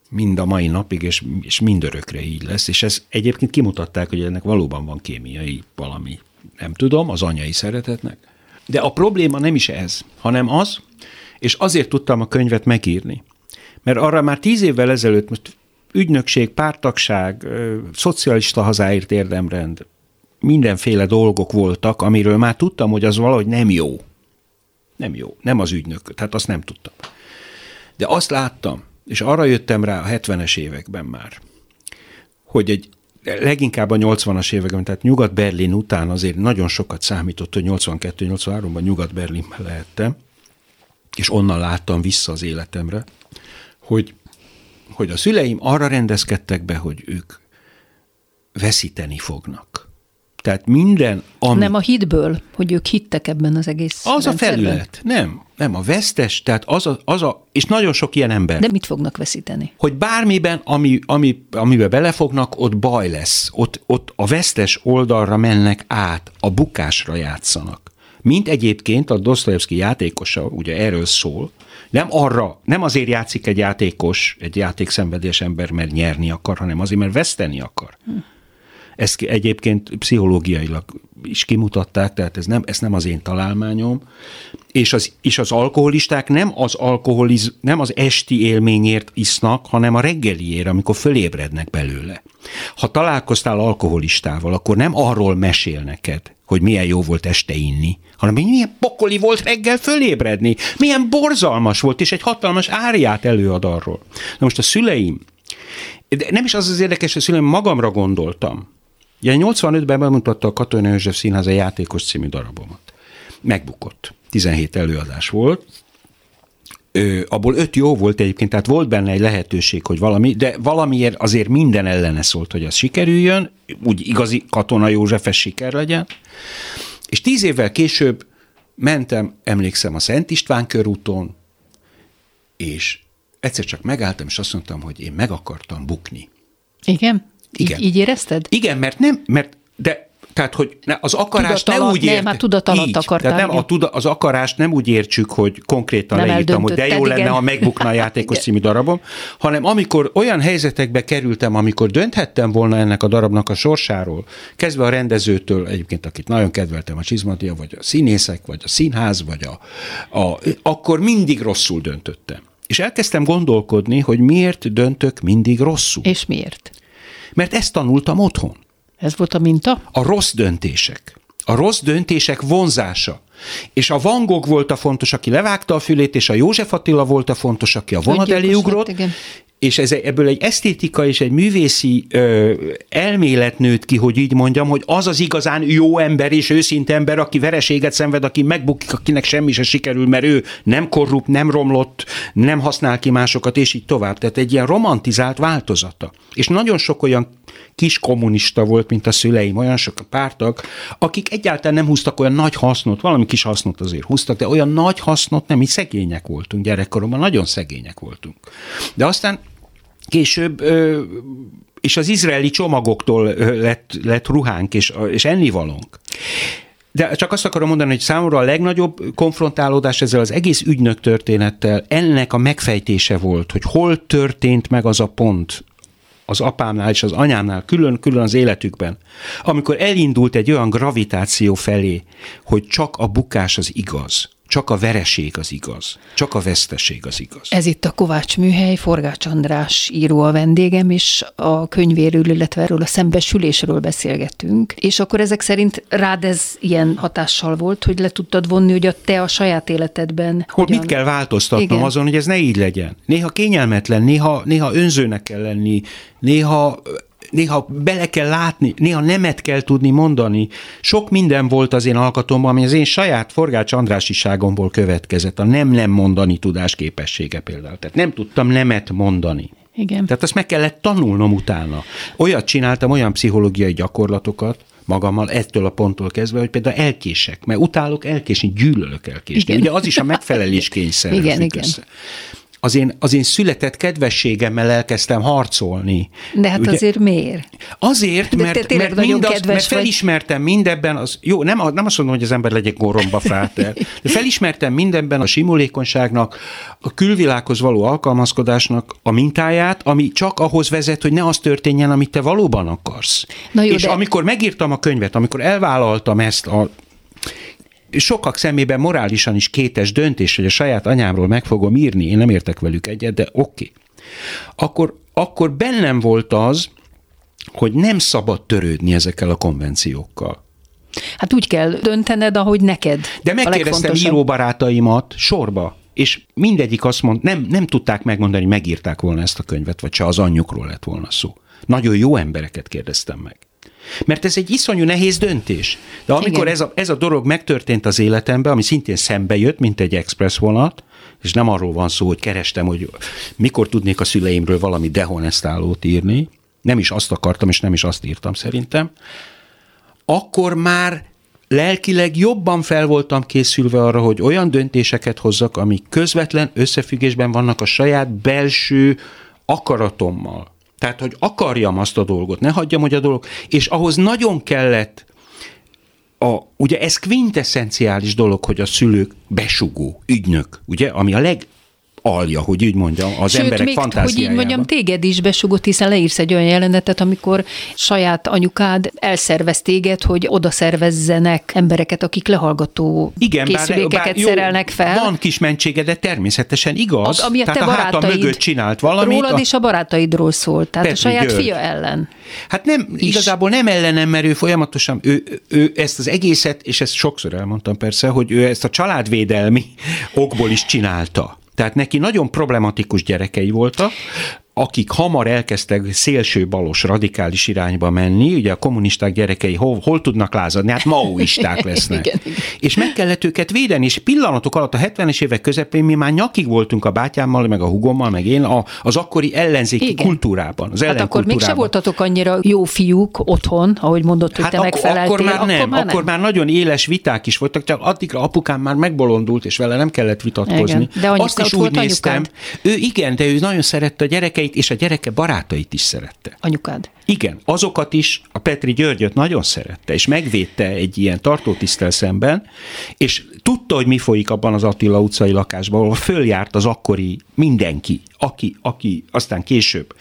mind a mai napig, és, és mindörökre így lesz. És ez egyébként kimutatták, hogy ennek valóban van kémiai valami nem tudom, az anyai szeretetnek. De a probléma nem is ez, hanem az, és azért tudtam a könyvet megírni, mert arra már tíz évvel ezelőtt most ügynökség, pártagság, szocialista hazáért érdemrend, mindenféle dolgok voltak, amiről már tudtam, hogy az valahogy nem jó. Nem jó, nem az ügynök, tehát azt nem tudtam. De azt láttam, és arra jöttem rá a 70-es években már, hogy egy leginkább a 80-as években, tehát Nyugat-Berlin után azért nagyon sokat számított, hogy 82-83-ban Nyugat-Berlinben lehettem, és onnan láttam vissza az életemre, hogy, hogy a szüleim arra rendezkedtek be, hogy ők veszíteni fognak. Tehát minden, ami... Nem a hitből, hogy ők hittek ebben az egész Az rendszerben. a felület, nem. Nem, a vesztes, tehát az a, az a, és nagyon sok ilyen ember. De mit fognak veszíteni? Hogy bármiben, ami, ami, amiben belefognak, ott baj lesz. Ott, ott a vesztes oldalra mennek át, a bukásra játszanak. Mint egyébként a Dostoyevsky játékosa, ugye erről szól, nem arra, nem azért játszik egy játékos, egy játékszenvedés ember, mert nyerni akar, hanem azért, mert veszteni akar. Hm. Ezt egyébként pszichológiailag is kimutatták, tehát ez nem, ez nem az én találmányom. És az, és az alkoholisták nem az alkoholiz, nem az esti élményért isznak, hanem a reggeliért, amikor fölébrednek belőle. Ha találkoztál alkoholistával, akkor nem arról mesél neked, hogy milyen jó volt este inni, hanem hogy milyen pokoli volt reggel fölébredni, milyen borzalmas volt, és egy hatalmas áriát előad arról. Na most a szüleim, de nem is az az érdekes, hogy a szüleim magamra gondoltam, Ugye 85-ben bemutatta a Katonai József Színház a Játékos című darabomat. Megbukott. 17 előadás volt. Ö, abból öt jó volt egyébként, tehát volt benne egy lehetőség, hogy valami, de valamiért azért minden ellene szólt, hogy az sikerüljön, úgy igazi Katona Józsefes siker legyen. És tíz évvel később mentem, emlékszem, a Szent István körúton, és egyszer csak megálltam, és azt mondtam, hogy én meg akartam bukni. Igen? Igen. Így, így érezted? Igen, mert nem, mert de tehát, hogy az akarást tudat nem úgy ért, nem, tudat alatt így, akartál. Tehát nem, a tuda, az akarást nem úgy értsük, hogy konkrétan nem leírtam, hogy de jó lenne, igen. ha megbukna a játékos című darabom, hanem amikor olyan helyzetekbe kerültem, amikor dönthettem volna ennek a darabnak a sorsáról, kezdve a rendezőtől, egyébként akit nagyon kedveltem, a Csizmadia, vagy a színészek, vagy a színház, vagy a, a akkor mindig rosszul döntöttem. És elkezdtem gondolkodni, hogy miért döntök mindig rosszul. És miért? Mert ezt tanultam otthon. Ez volt a minta? A rossz döntések. A rossz döntések vonzása. És a Van Gogh volt a fontos, aki levágta a fülét, és a József Attila volt a fontos, aki a vonat elé ugrott, és ez, ebből egy esztétika és egy művészi ö, elmélet nőtt ki, hogy így mondjam, hogy az az igazán jó ember és őszinte ember, aki vereséget szenved, aki megbukik, akinek semmi se sikerül, mert ő nem korrupt, nem romlott, nem használ ki másokat, és így tovább. Tehát egy ilyen romantizált változata. És nagyon sok olyan kis kommunista volt, mint a szüleim, olyan sok a pártak, akik egyáltalán nem húztak olyan nagy hasznot, valami kis hasznot azért húztak, de olyan nagy hasznot nem, mi szegények voltunk gyerekkoromban, nagyon szegények voltunk. De aztán később és az izraeli csomagoktól lett, lett ruhánk és, és ennivalónk. De csak azt akarom mondani, hogy számomra a legnagyobb konfrontálódás ezzel az egész ügynök történettel ennek a megfejtése volt, hogy hol történt meg az a pont, az apámnál és az anyámnál külön-külön az életükben, amikor elindult egy olyan gravitáció felé, hogy csak a bukás az igaz, csak a vereség az igaz, csak a veszteség az igaz. Ez itt a Kovács Műhely, Forgács András író a vendégem, és a könyvéről, illetve erről a szembesülésről beszélgetünk. És akkor ezek szerint rád ez ilyen hatással volt, hogy le tudtad vonni, hogy a te a saját életedben Hogy hogyan... mit kell változtatnom Igen. azon, hogy ez ne így legyen. Néha kényelmetlen, néha, néha önzőnek kell lenni, néha néha bele kell látni, néha nemet kell tudni mondani. Sok minden volt az én alkatomban, ami az én saját Forgács Andrásiságomból következett, a nem-nem mondani tudás képessége például. Tehát nem tudtam nemet mondani. Igen. Tehát azt meg kellett tanulnom utána. Olyat csináltam, olyan pszichológiai gyakorlatokat, magammal ettől a ponttól kezdve, hogy például elkések, mert utálok elkésni, gyűlölök elkésni. Igen. Ugye az is a megfelelés kényszer. Igen, igen. Össze az én, az én született kedvességemmel elkezdtem harcolni. De hát Ugye, azért miért? Azért, mert, De te mert, mindaz, mert felismertem vagy. mindebben, az, jó, nem, nem azt mondom, hogy az ember legyen goromba fráter, de felismertem mindenben a simulékonyságnak, a külvilághoz való alkalmazkodásnak a mintáját, ami csak ahhoz vezet, hogy ne az történjen, amit te valóban akarsz. Na jó, És de... amikor megírtam a könyvet, amikor elvállaltam ezt a sokak szemében morálisan is kétes döntés, hogy a saját anyámról meg fogom írni, én nem értek velük egyet, de oké. Okay. Akkor, akkor bennem volt az, hogy nem szabad törődni ezekkel a konvenciókkal. Hát úgy kell döntened, ahogy neked. De megkérdeztem íróbarátaimat sorba, és mindegyik azt mond, nem, nem tudták megmondani, hogy megírták volna ezt a könyvet, vagy se az anyjukról lett volna szó. Nagyon jó embereket kérdeztem meg. Mert ez egy iszonyú nehéz döntés. De amikor ez a, ez a dolog megtörtént az életemben, ami szintén szembe jött, mint egy express vonat, és nem arról van szó, hogy kerestem, hogy mikor tudnék a szüleimről valami dehonestálót írni, nem is azt akartam, és nem is azt írtam szerintem, akkor már lelkileg jobban fel voltam készülve arra, hogy olyan döntéseket hozzak, amik közvetlen összefüggésben vannak a saját belső akaratommal. Tehát, hogy akarjam azt a dolgot, ne hagyjam, hogy a dolog, és ahhoz nagyon kellett a, ugye ez kvintessenciális dolog, hogy a szülők besugó, ügynök, ugye, ami a leg, alja, hogy úgy mondjam, az Sőt, emberek még, fantáziájában. hogy így mondjam, téged is besugott, hiszen leírsz egy olyan jelenetet, amikor saját anyukád elszervez téged, hogy oda szervezzenek embereket, akik lehallgató Igen, készülékeket bár, bár, jó, szerelnek fel. Van kis mentsége, de természetesen igaz. A, ami a te Tehát a hátam mögött csinált valamit. Rólad a... és a barátaidról szólt, tehát Petri a saját György. fia ellen. Hát nem, is. igazából nem ellenem, mert ő folyamatosan, ő, ő ezt az egészet, és ezt sokszor elmondtam persze, hogy ő ezt a családvédelmi okból is csinálta. Tehát neki nagyon problematikus gyerekei voltak, akik hamar elkezdtek szélső balos, radikális irányba menni, ugye a kommunisták gyerekei hol, hol tudnak lázadni? Hát maoisták lesznek. igen, igen. És meg kellett őket védeni, és pillanatok alatt a 70-es évek közepén mi már nyakig voltunk a bátyámmal, meg a hugommal, meg én a, az akkori ellenzéki igen. kultúrában. Az hát akkor mégsem voltatok annyira jó fiúk otthon, ahogy mondott, hogy hát te ak- megfeleltél. Akkor már nem, akkor már, akkor már nagyon éles viták is voltak, csak addigra apukám már megbolondult, és vele nem kellett vitatkozni. Igen. De Azt is úgy néztem, ő igen, de ő nagyon szerette a gyerekeit, gyerekeit, és a gyereke barátait is szerette. Anyukád. Igen, azokat is a Petri Györgyöt nagyon szerette, és megvédte egy ilyen tartótisztel szemben, és tudta, hogy mi folyik abban az Attila utcai lakásban, ahol följárt az akkori mindenki, aki, aki aztán később.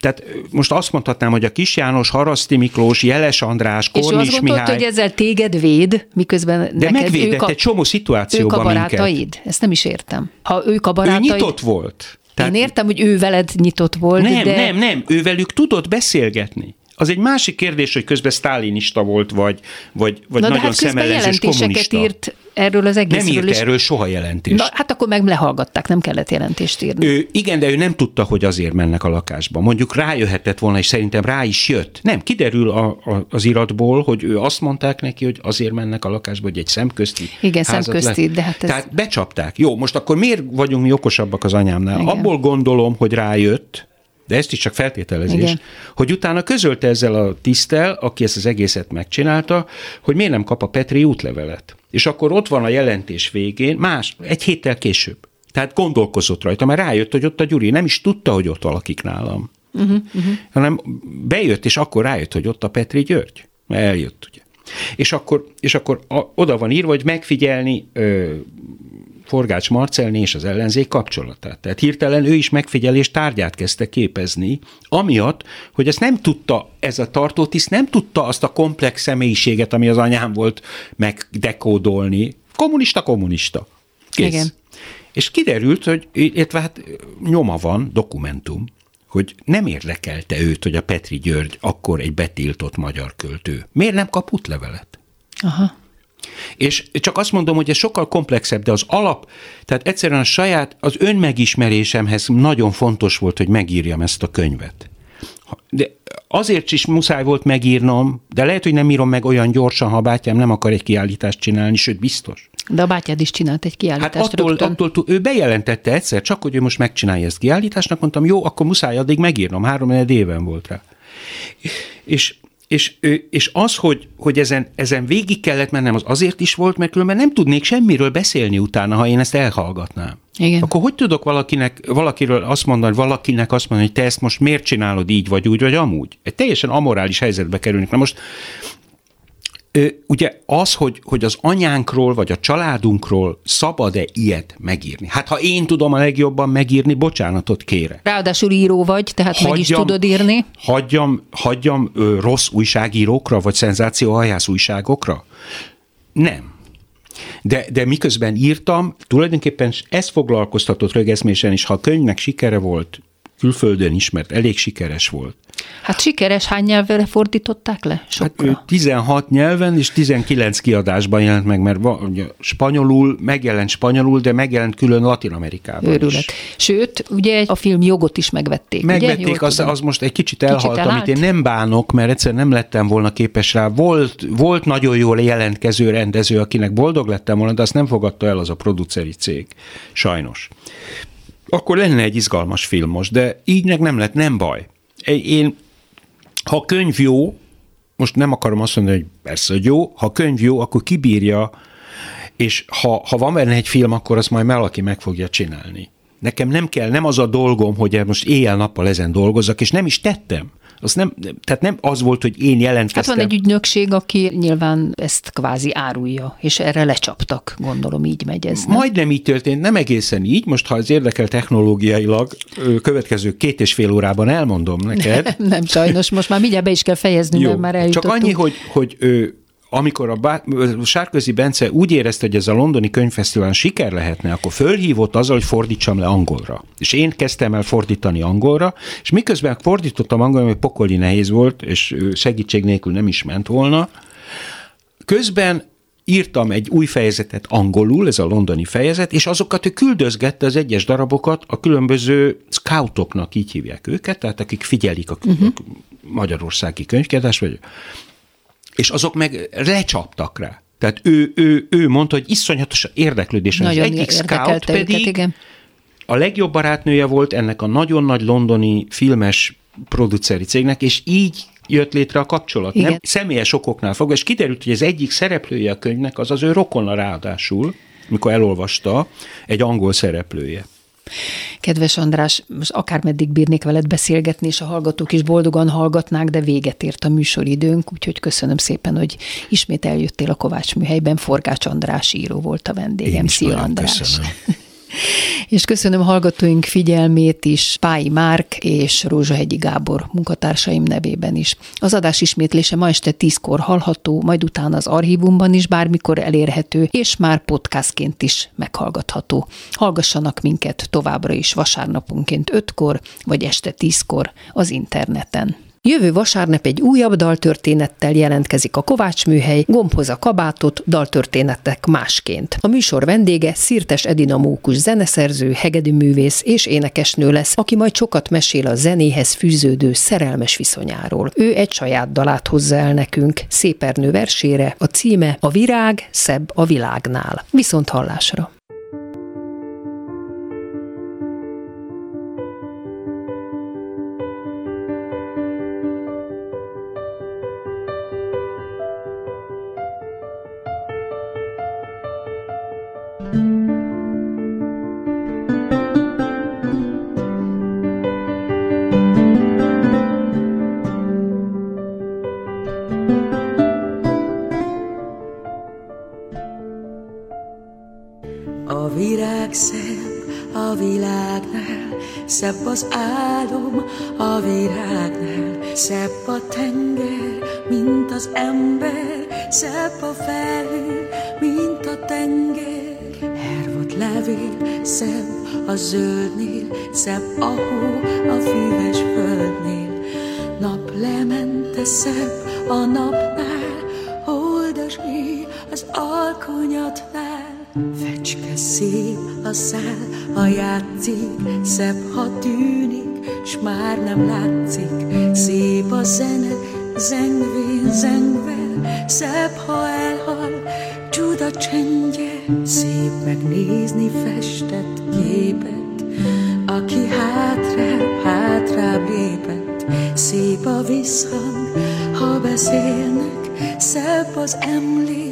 Tehát most azt mondhatnám, hogy a Kis János, Haraszti Miklós, Jeles András, Kornis És azt gondolt, hogy ezzel téged véd, miközben De neked megvédett ők a, egy csomó szituációban Ők a barátaid? Minket. Ezt nem is értem. Ha ők a barátaid... Ő nyitott volt. Tehát, Én értem, hogy ő veled nyitott volt, nem, de... Nem, nem, ő velük tudott beszélgetni. Az egy másik kérdés, hogy közben sztálinista volt, vagy, vagy, vagy Na, nagyon hát szemellenzős kommunista. írt erről az egészről. Nem írt erről soha jelentést. Na, hát akkor meg lehallgatták, nem kellett jelentést írni. Ő, igen, de ő nem tudta, hogy azért mennek a lakásba. Mondjuk rájöhetett volna, és szerintem rá is jött. Nem, kiderül a, a, az iratból, hogy ő azt mondták neki, hogy azért mennek a lakásba, hogy egy szemközti Igen, szemközti, le. de hát ez... Tehát becsapták. Jó, most akkor miért vagyunk mi okosabbak az anyámnál? Igen. Abból gondolom, hogy rájött, de ezt is csak feltételezés, Igen. hogy utána közölte ezzel a tisztel, aki ezt az egészet megcsinálta, hogy miért nem kap a Petri útlevelet. És akkor ott van a jelentés végén, más, egy héttel később. Tehát gondolkozott rajta, mert rájött, hogy ott a Gyuri nem is tudta, hogy ott valakik nálam. Uh-huh, uh-huh. Hanem bejött, és akkor rájött, hogy ott a Petri György. Eljött, ugye. És akkor, és akkor a, oda van írva, hogy megfigyelni ö, Forgács Marcelné és az ellenzék kapcsolatát. Tehát hirtelen ő is megfigyelés tárgyát kezdte képezni, amiatt, hogy ezt nem tudta, ez a tartótiszt nem tudta azt a komplex személyiséget, ami az anyám volt, megdekódolni. Kommunista, kommunista. Kész. Igen. És kiderült, hogy illetve hát nyoma van, dokumentum, hogy nem érdekelte őt, hogy a Petri György akkor egy betiltott magyar költő. Miért nem kap útlevelet? Aha. És csak azt mondom, hogy ez sokkal komplexebb, de az alap, tehát egyszerűen a saját, az önmegismerésemhez nagyon fontos volt, hogy megírjam ezt a könyvet. de azért is muszáj volt megírnom, de lehet, hogy nem írom meg olyan gyorsan, ha a bátyám nem akar egy kiállítást csinálni, sőt biztos. De a bátyád is csinált egy kiállítást Hát attól, rögtön. attól, ő bejelentette egyszer, csak hogy ő most megcsinálja ezt kiállításnak, mondtam, jó, akkor muszáj addig megírnom, három éven volt rá. És és, és az, hogy, hogy ezen, ezen végig kellett mennem, az azért is volt, mert különben nem tudnék semmiről beszélni utána, ha én ezt elhallgatnám. Igen. Akkor hogy tudok valakinek, valakiről azt mondani, valakinek azt mondani, hogy te ezt most miért csinálod így, vagy úgy, vagy amúgy? Egy teljesen amorális helyzetbe kerülünk. Na most ugye az, hogy, hogy az anyánkról vagy a családunkról szabad-e ilyet megírni? Hát ha én tudom a legjobban megírni, bocsánatot kére. Ráadásul író vagy, tehát hagyjam, meg is tudod írni. Hagyjam, hagyjam ö, rossz újságírókra, vagy szenzációhajász újságokra? Nem. De, de miközben írtam, tulajdonképpen ez foglalkoztatott rögezmésen is, ha a könyvnek sikere volt, külföldön is, mert elég sikeres volt. Hát sikeres, hány nyelvre fordították le? Sokra. Hát 16 nyelven és 19 kiadásban jelent meg, mert ugye, spanyolul, megjelent spanyolul, de megjelent külön Latin Amerikában Őrület. is. Sőt, ugye a film jogot is megvették. Megvették, ugye? az, az most egy kicsit elhalt, Kicsit amit én nem bánok, mert egyszer nem lettem volna képes rá. Volt, volt nagyon jól jelentkező rendező, akinek boldog lettem volna, de azt nem fogadta el az a produceri cég. Sajnos akkor lenne egy izgalmas film most, de így meg nem lett, nem baj. Én, ha könyv jó, most nem akarom azt mondani, hogy persze, hogy jó, ha könyv jó, akkor kibírja, és ha, ha van benne egy film, akkor azt majd valaki meg fogja csinálni. Nekem nem kell, nem az a dolgom, hogy most éjjel-nappal ezen dolgozzak, és nem is tettem. Az nem, tehát nem az volt, hogy én jelentkeztem. Hát van egy ügynökség, aki nyilván ezt kvázi árulja, és erre lecsaptak, gondolom így megy ez. Nem? Majdnem így történt, nem egészen így. Most, ha ez érdekel technológiailag, következő két és fél órában elmondom neked. Nem, nem sajnos, most már mindjárt be is kell fejezni, Jó, mert már eljutottunk. Csak annyi, hogy, hogy ő, amikor a Bá- Sárközi Bence úgy érezte, hogy ez a londoni könyvfesztivál siker lehetne, akkor fölhívott azzal, hogy fordítsam le angolra. És én kezdtem el fordítani angolra, és miközben fordítottam angolra, hogy pokoli nehéz volt, és segítség nélkül nem is ment volna, közben írtam egy új fejezetet angolul, ez a londoni fejezet, és azokat ő küldözgette az egyes darabokat a különböző scoutoknak, így hívják őket, tehát akik figyelik a, uh-huh. a magyarországi könyvkiadást, vagy és azok meg lecsaptak rá. Tehát ő, ő, ő mondta, hogy iszonyatos érdeklődés. Nagyon az egyik scout pedig őket, igen. a legjobb barátnője volt ennek a nagyon nagy londoni filmes produceri cégnek, és így jött létre a kapcsolat. Igen. Nem személyes okoknál fogva, és kiderült, hogy az egyik szereplője a könyvnek az az ő rokona ráadásul, mikor elolvasta, egy angol szereplője. Kedves András, most akármeddig bírnék veled beszélgetni, és a hallgatók is boldogan hallgatnák, de véget ért a műsoridőnk, úgyhogy köszönöm szépen, hogy ismét eljöttél a Kovács műhelyben. Forgács András író volt a vendégem. Én is Szia András! Köszönöm. És köszönöm hallgatóink figyelmét is, Pályi Márk és Rózsahegyi Gábor munkatársaim nevében is. Az adás ismétlése ma este tízkor hallható, majd utána az archívumban is bármikor elérhető, és már podcastként is meghallgatható. Hallgassanak minket továbbra is vasárnaponként ötkor, vagy este tízkor az interneten. Jövő vasárnap egy újabb daltörténettel jelentkezik a Kovács műhely, gombhoz a kabátot, daltörténetek másként. A műsor vendége Szirtes Edina Mókus zeneszerző, hegedűművész és énekesnő lesz, aki majd sokat mesél a zenéhez fűződő szerelmes viszonyáról. Ő egy saját dalát hozza el nekünk, Szépernő versére, a címe A virág szebb a világnál. Viszont hallásra! Szebb az álom a virágnál, szebb a tenger, mint az ember, szebb a felhő, mint a tenger. Hervot levél, szebb a zöldnél, szebb a hó a füves földnél. Nap lemente szebb a napnál, holdas mély az alkonyatnál. Fecske szép a szál, ha játszik, szebb, ha tűnik, s már nem látszik. Szép a zene, zengvén, zengve, szebb, ha elhal, csuda csendje. Szép megnézni festett képet, aki hátrább, hátrább lépett. Szép a visszhang, ha beszélnek, szebb az emlék,